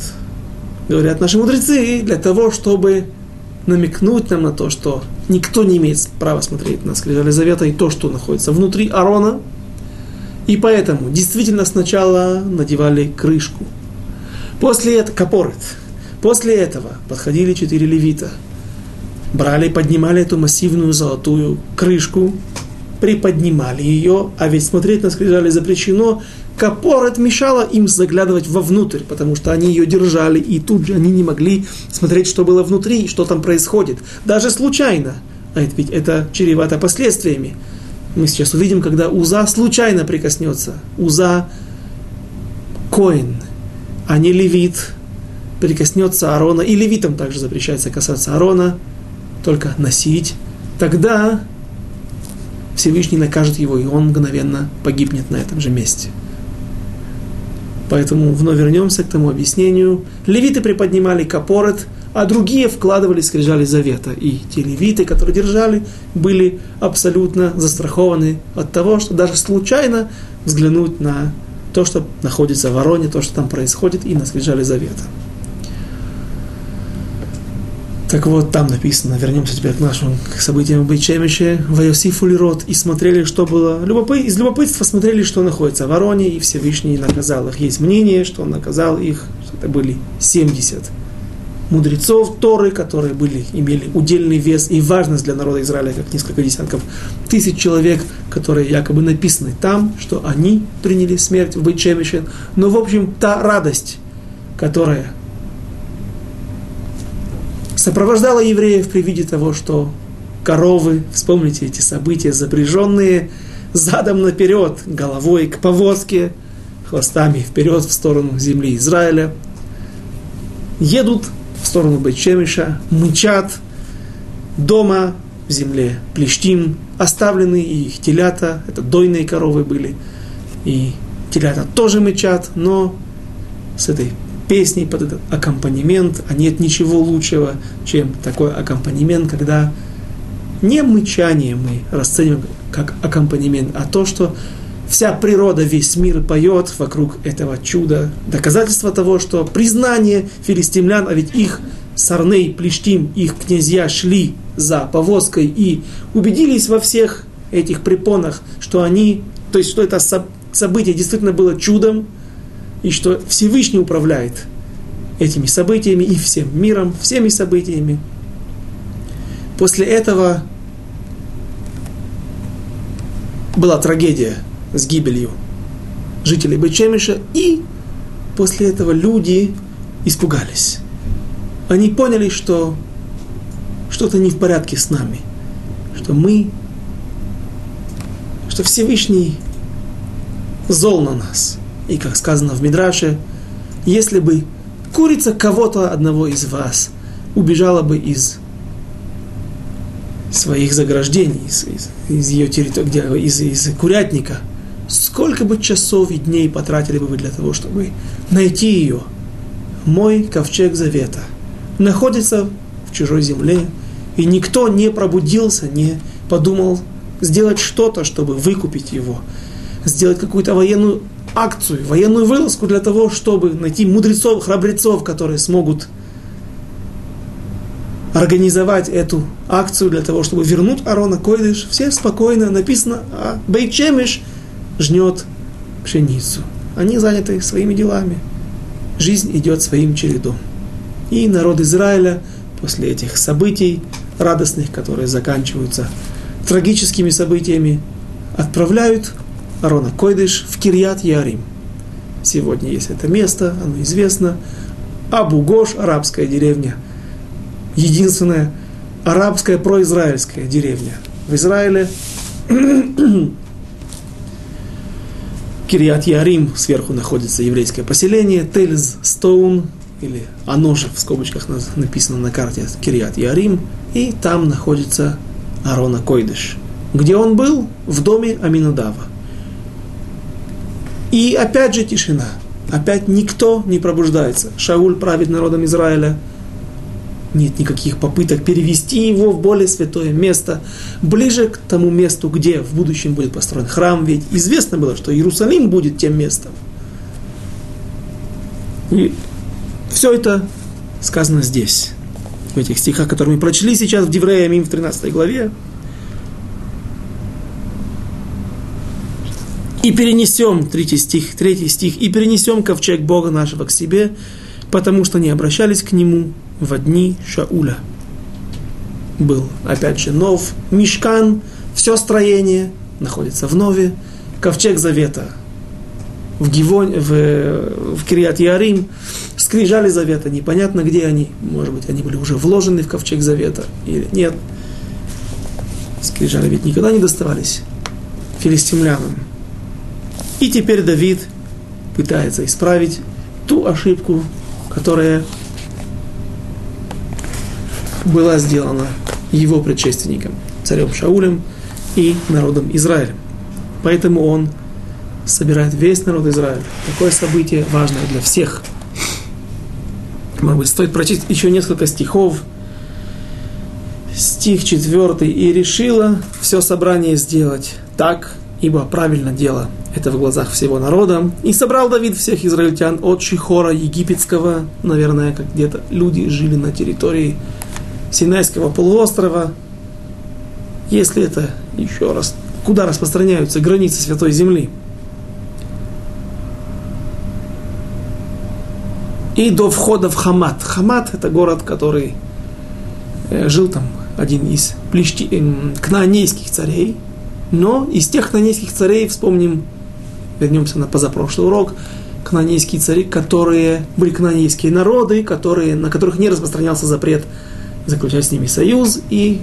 Говорят наши мудрецы, для того, чтобы намекнуть нам на то, что никто не имеет права смотреть на скрижали завета и то, что находится внутри Арона. И поэтому действительно сначала надевали крышку. После этого, капорет. После этого подходили четыре левита. Брали, поднимали эту массивную золотую крышку, приподнимали ее, а ведь смотреть на скрижали запрещено, Капорет мешала им заглядывать вовнутрь, потому что они ее держали, и тут же они не могли смотреть, что было внутри, что там происходит, даже случайно. А это ведь это чревато последствиями. Мы сейчас увидим, когда Уза случайно прикоснется. Уза Коин, а не Левит, прикоснется Аарона, и левитам также запрещается касаться Аарона, только носить, тогда Всевышний накажет его, и он мгновенно погибнет на этом же месте. Поэтому вновь вернемся к тому объяснению. Левиты приподнимали капорет, а другие вкладывали скрижали завета. И те левиты, которые держали, были абсолютно застрахованы от того, что даже случайно взглянуть на то, что находится в вороне, то, что там происходит, и на скрижали завета. Так вот, там написано, вернемся теперь к нашим событиям в Бейчемище, Вайосифу Лирот, и смотрели, что было, любопы, из любопытства смотрели, что находится в Вороне, и Всевышний наказал их. Есть мнение, что он наказал их, что это были 70 мудрецов Торы, которые были, имели удельный вес и важность для народа Израиля, как несколько десятков тысяч человек, которые якобы написаны там, что они приняли смерть в Бейчемище. Но, в общем, та радость, которая сопровождала евреев при виде того, что коровы, вспомните эти события, запряженные задом наперед, головой к повозке, хвостами вперед в сторону земли Израиля, едут в сторону Бетчемиша, мычат дома в земле Плештим, оставленные и их телята, это дойные коровы были, и телята тоже мычат, но с этой песней, под этот аккомпанемент, а нет ничего лучшего, чем такой аккомпанемент, когда не мычание мы расцениваем как аккомпанемент, а то, что вся природа, весь мир поет вокруг этого чуда. Доказательство того, что признание филистимлян, а ведь их Сарней, Плештим, их князья шли за повозкой и убедились во всех этих препонах, что они, то есть что это событие действительно было чудом, и что Всевышний управляет этими событиями и всем миром, всеми событиями. После этого была трагедия с гибелью жителей Бечемиша, и после этого люди испугались. Они поняли, что что-то не в порядке с нами, что мы, что Всевышний зол на нас – и как сказано в Мидраше, если бы курица кого-то одного из вас убежала бы из своих заграждений, из, из, из ее территории, из, из курятника, сколько бы часов и дней потратили бы вы для того, чтобы найти ее? Мой ковчег завета находится в чужой земле, и никто не пробудился, не подумал сделать что-то, чтобы выкупить его, сделать какую-то военную акцию, военную вылазку для того, чтобы найти мудрецов, храбрецов, которые смогут организовать эту акцию для того, чтобы вернуть Арона Койдыш. Все спокойно написано, а Бейчемиш жнет пшеницу. Они заняты своими делами. Жизнь идет своим чередом. И народ Израиля после этих событий радостных, которые заканчиваются трагическими событиями, отправляют Арона Койдыш в Кирьят Ярим. Сегодня есть это место, оно известно. Абу-Гош, арабская деревня. Единственная арабская произраильская деревня. В Израиле Кирьят Ярим, сверху находится еврейское поселение, Тельз Стоун, или оно же в скобочках написано на карте Кирьят Ярим, и там находится Арона Койдыш. Где он был? В доме Аминадава. И опять же тишина. Опять никто не пробуждается. Шауль правит народом Израиля. Нет никаких попыток перевести его в более святое место, ближе к тому месту, где в будущем будет построен храм. Ведь известно было, что Иерусалим будет тем местом. И все это сказано здесь, в этих стихах, которые мы прочли сейчас в Деврея Мим в 13 главе. И перенесем, третий стих, третий стих, и перенесем ковчег Бога нашего к себе, потому что не обращались к нему в дни Шауля. Был, опять же, нов, мешкан, все строение находится в Нове, ковчег Завета в, Гивон, в, в Кириат Ярим, скрижали Завета, непонятно где они, может быть, они были уже вложены в ковчег Завета или нет. Скрижали ведь никогда не доставались филистимлянам. И теперь Давид пытается исправить ту ошибку, которая была сделана его предшественником, царем Шаулем и народом Израиля. Поэтому он собирает весь народ Израиля. Такое событие важное для всех. Может быть, стоит прочесть еще несколько стихов. Стих четвертый. «И решила все собрание сделать так, ибо правильно дело это в глазах всего народа. И собрал Давид всех израильтян от Шихора египетского, наверное, как где-то люди жили на территории Синайского полуострова. Если это еще раз, куда распространяются границы Святой Земли. И до входа в Хамат. Хамат это город, который э, жил там один из плещи, э, кнаанейских царей, но из тех кнанейских царей вспомним, вернемся на позапрошлый урок, кнанейские цари, которые были кнанейские народы, которые, на которых не распространялся запрет заключать с ними союз, и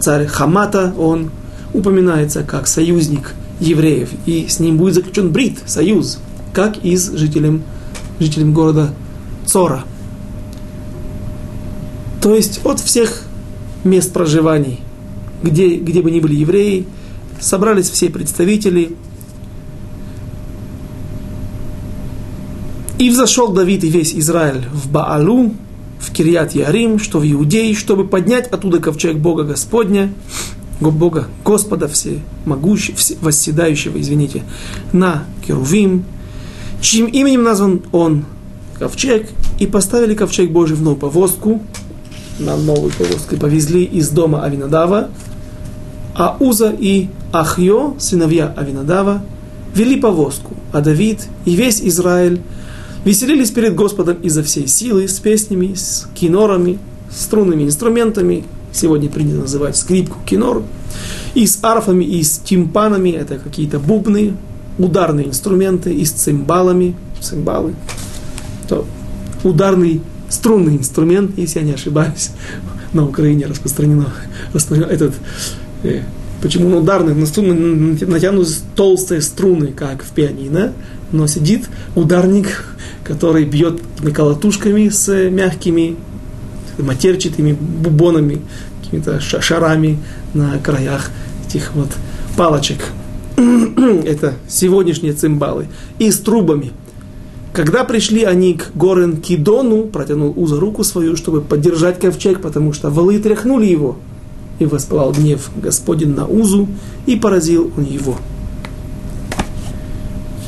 царь Хамата, он упоминается как союзник евреев, и с ним будет заключен брит, союз, как и с жителем, жителем города Цора. То есть от всех мест проживаний где, где бы ни были евреи, собрались все представители. И взошел Давид и весь Израиль в Баалу, в Кирьят Ярим, что в Иудее, чтобы поднять оттуда ковчег Бога Господня, Бога Господа все могущего, восседающего, извините, на Керувим, чьим именем назван он ковчег, и поставили ковчег Божий в новую повозку, на новую повозку, и повезли из дома Авинадава, а Уза и Ахьо, сыновья Авинадава, вели повозку, а Давид и весь Израиль веселились перед Господом изо всей силы, с песнями, с кинорами, струнными инструментами, сегодня принято называть скрипку кинор, и с арфами, и с тимпанами, это какие-то бубны, ударные инструменты, и с цимбалами, цимбалы, то ударный струнный инструмент, если я не ошибаюсь, на Украине распространено, распространено этот почему на ударных на струны натянуты толстые струны, как в пианино, но сидит ударник, который бьет колотушками с мягкими матерчатыми бубонами, какими-то шарами на краях этих вот палочек. Это сегодняшние цимбалы. И с трубами. Когда пришли они к Горен Кидону, протянул Уза руку свою, чтобы поддержать ковчег, потому что валы тряхнули его – и воспылал гнев Господень на Узу, и поразил он его.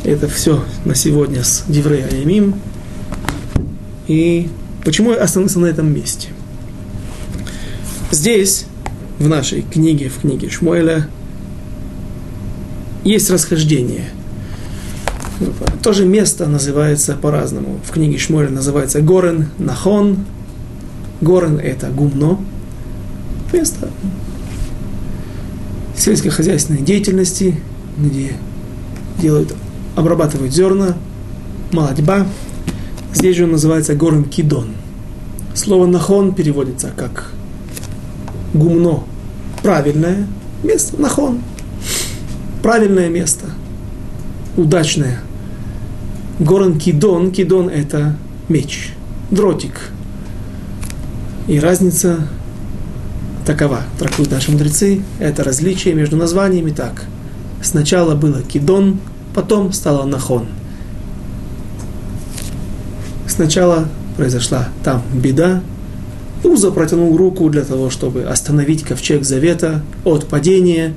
Это все на сегодня с Диврей Аямим. И почему я остановился на этом месте? Здесь, в нашей книге, в книге Шмуэля, есть расхождение. Тоже место называется по-разному. В книге Шмуэля называется Горен Нахон. Горен – это гумно, место сельскохозяйственной деятельности, где делают, обрабатывают зерна, молодьба. Здесь же он называется горн кидон. Слово нахон переводится как гумно, правильное место, нахон, правильное место, удачное. Горн кидон, кидон это меч, дротик. И разница такова, трактуют наши мудрецы, это различие между названиями так. Сначала было кидон, потом стало нахон. Сначала произошла там беда, Уза протянул руку для того, чтобы остановить ковчег завета от падения,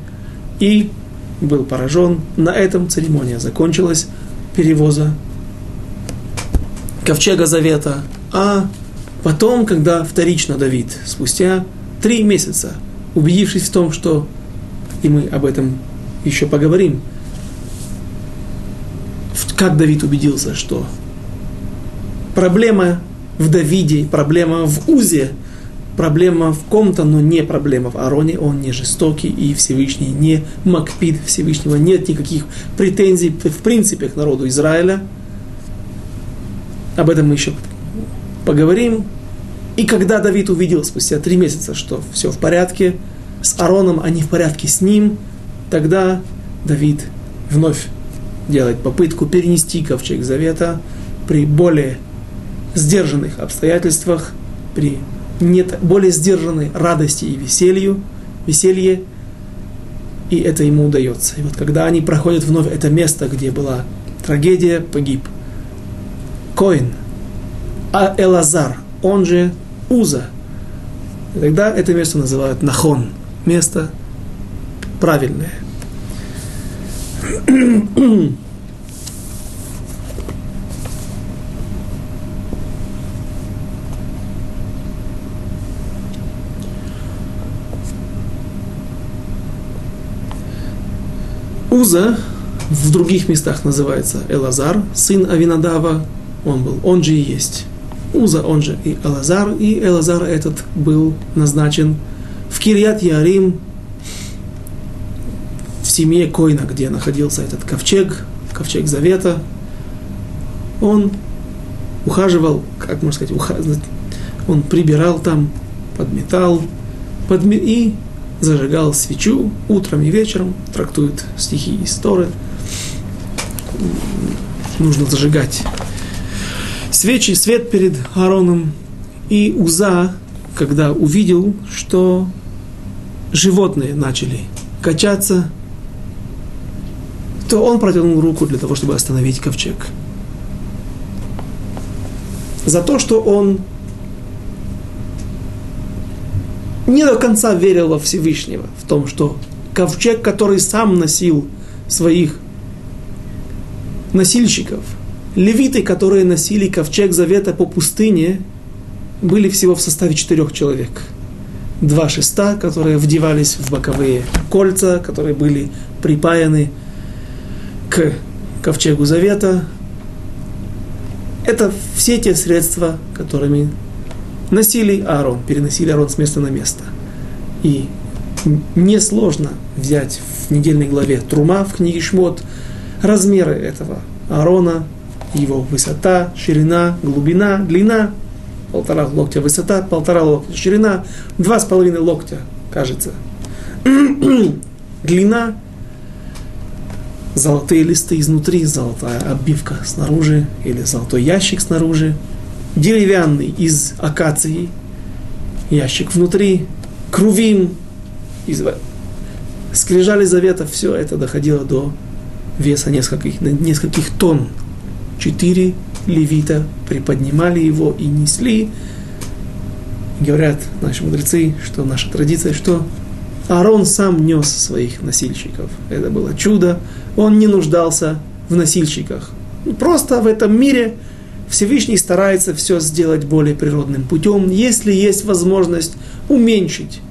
и был поражен. На этом церемония закончилась перевоза ковчега завета. А потом, когда вторично Давид, спустя три месяца, убедившись в том, что, и мы об этом еще поговорим, как Давид убедился, что проблема в Давиде, проблема в Узе, проблема в ком-то, но не проблема в Ароне, он не жестокий, и Всевышний не Макпид, Всевышнего нет никаких претензий в принципе к народу Израиля. Об этом мы еще поговорим. И когда Давид увидел спустя три месяца, что все в порядке с Ароном, а не в порядке с ним, тогда Давид вновь делает попытку перенести ковчег завета при более сдержанных обстоятельствах, при нет более сдержанной радости и веселью, веселье, и это ему удается. И вот когда они проходят вновь это место, где была трагедия, погиб Коин, а Элазар, он же Уза, и тогда это место называют Нахон, место правильное. Уза в других местах называется Элазар, сын Авинадава, он был, он же и есть. Уза, он же и Элазар, и Элазар этот был назначен в Кирьят Ярим, в семье Койна, где находился этот ковчег, ковчег Завета. Он ухаживал, как можно сказать, ухаживал, он прибирал там, подметал, подме... и зажигал свечу утром и вечером, трактует стихи из Торы. Нужно зажигать свечи, свет перед Аароном. И Уза, когда увидел, что животные начали качаться, то он протянул руку для того, чтобы остановить ковчег. За то, что он не до конца верил во Всевышнего, в том, что ковчег, который сам носил своих носильщиков, левиты, которые носили ковчег завета по пустыне, были всего в составе четырех человек. Два шеста, которые вдевались в боковые кольца, которые были припаяны к ковчегу завета. Это все те средства, которыми носили Аарон, переносили Аарон с места на место. И несложно взять в недельной главе Трума в книге Шмот размеры этого Аарона, его высота, ширина, глубина, длина, полтора локтя высота, полтора локтя ширина, два с половиной локтя, кажется. длина, золотые листы изнутри, золотая обивка снаружи или золотой ящик снаружи – деревянный из акации, ящик внутри, крувим, из... скрижали завета, все это доходило до веса нескольких, нескольких тонн. Четыре левита приподнимали его и несли. Говорят наши мудрецы, что наша традиция, что Аарон сам нес своих носильщиков. Это было чудо. Он не нуждался в носильщиках. Просто в этом мире – Всевышний старается все сделать более природным путем, если есть возможность уменьшить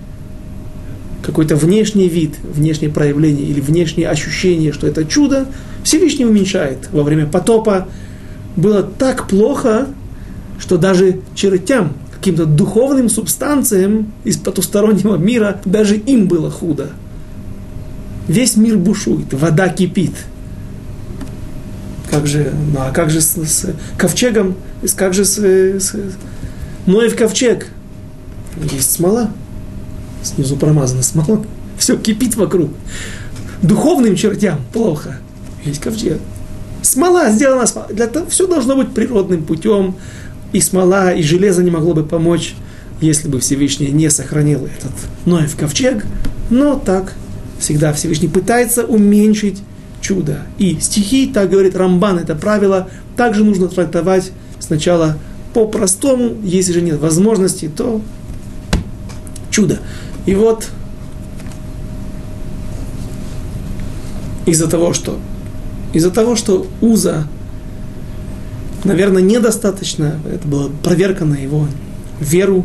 какой-то внешний вид, внешнее проявление или внешнее ощущение, что это чудо, Всевышний уменьшает. Во время потопа было так плохо, что даже чертям, каким-то духовным субстанциям из потустороннего мира, даже им было худо. Весь мир бушует, вода кипит. Как же, ну а как же с, с ковчегом, как же с, с Ноев ковчег? Есть смола, снизу промазана смола, все кипит вокруг. Духовным чертям плохо, есть ковчег. Смола сделана. Для того, все должно быть природным путем. И смола, и железо не могло бы помочь, если бы Всевышний не сохранил этот Ноев ковчег. Но так всегда Всевышний пытается уменьшить чудо. И стихи, так говорит Рамбан, это правило, также нужно трактовать сначала по-простому, если же нет возможности, то чудо. И вот из-за того, что из-за того, что Уза, наверное, недостаточно, это была проверка на его веру,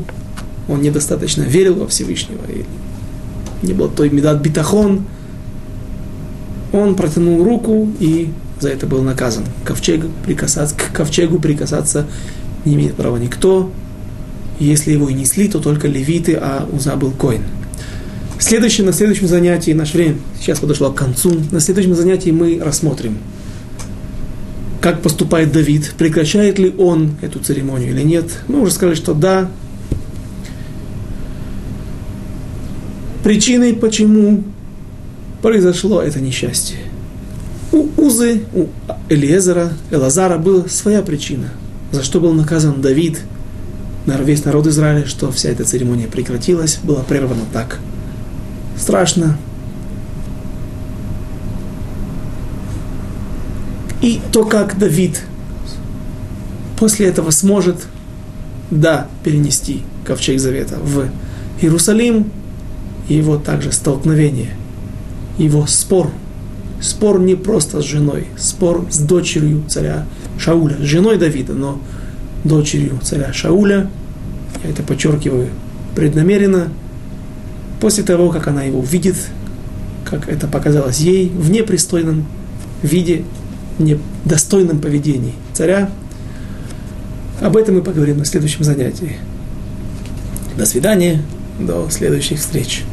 он недостаточно верил во Всевышнего, и не было той медат битахон, он протянул руку и за это был наказан. Ковчег прикасаться, к ковчегу прикасаться не имеет права никто. Если его и несли, то только левиты, а Уза был коин. Следующее, на следующем занятии, наше время сейчас подошло к концу, на следующем занятии мы рассмотрим, как поступает Давид, прекращает ли он эту церемонию или нет. Мы уже сказали, что да. Причиной, почему произошло это несчастье. У Узы, у Элиезера, Элазара была своя причина, за что был наказан Давид, весь народ Израиля, что вся эта церемония прекратилась, была прервана так – страшно. И то, как Давид после этого сможет, да, перенести ковчег завета в Иерусалим, и его также столкновение, его спор, спор не просто с женой, спор с дочерью царя Шауля, с женой Давида, но дочерью царя Шауля, я это подчеркиваю преднамеренно, после того, как она его видит, как это показалось ей, в непристойном виде, недостойном поведении царя. Об этом мы поговорим на следующем занятии. До свидания, до следующих встреч.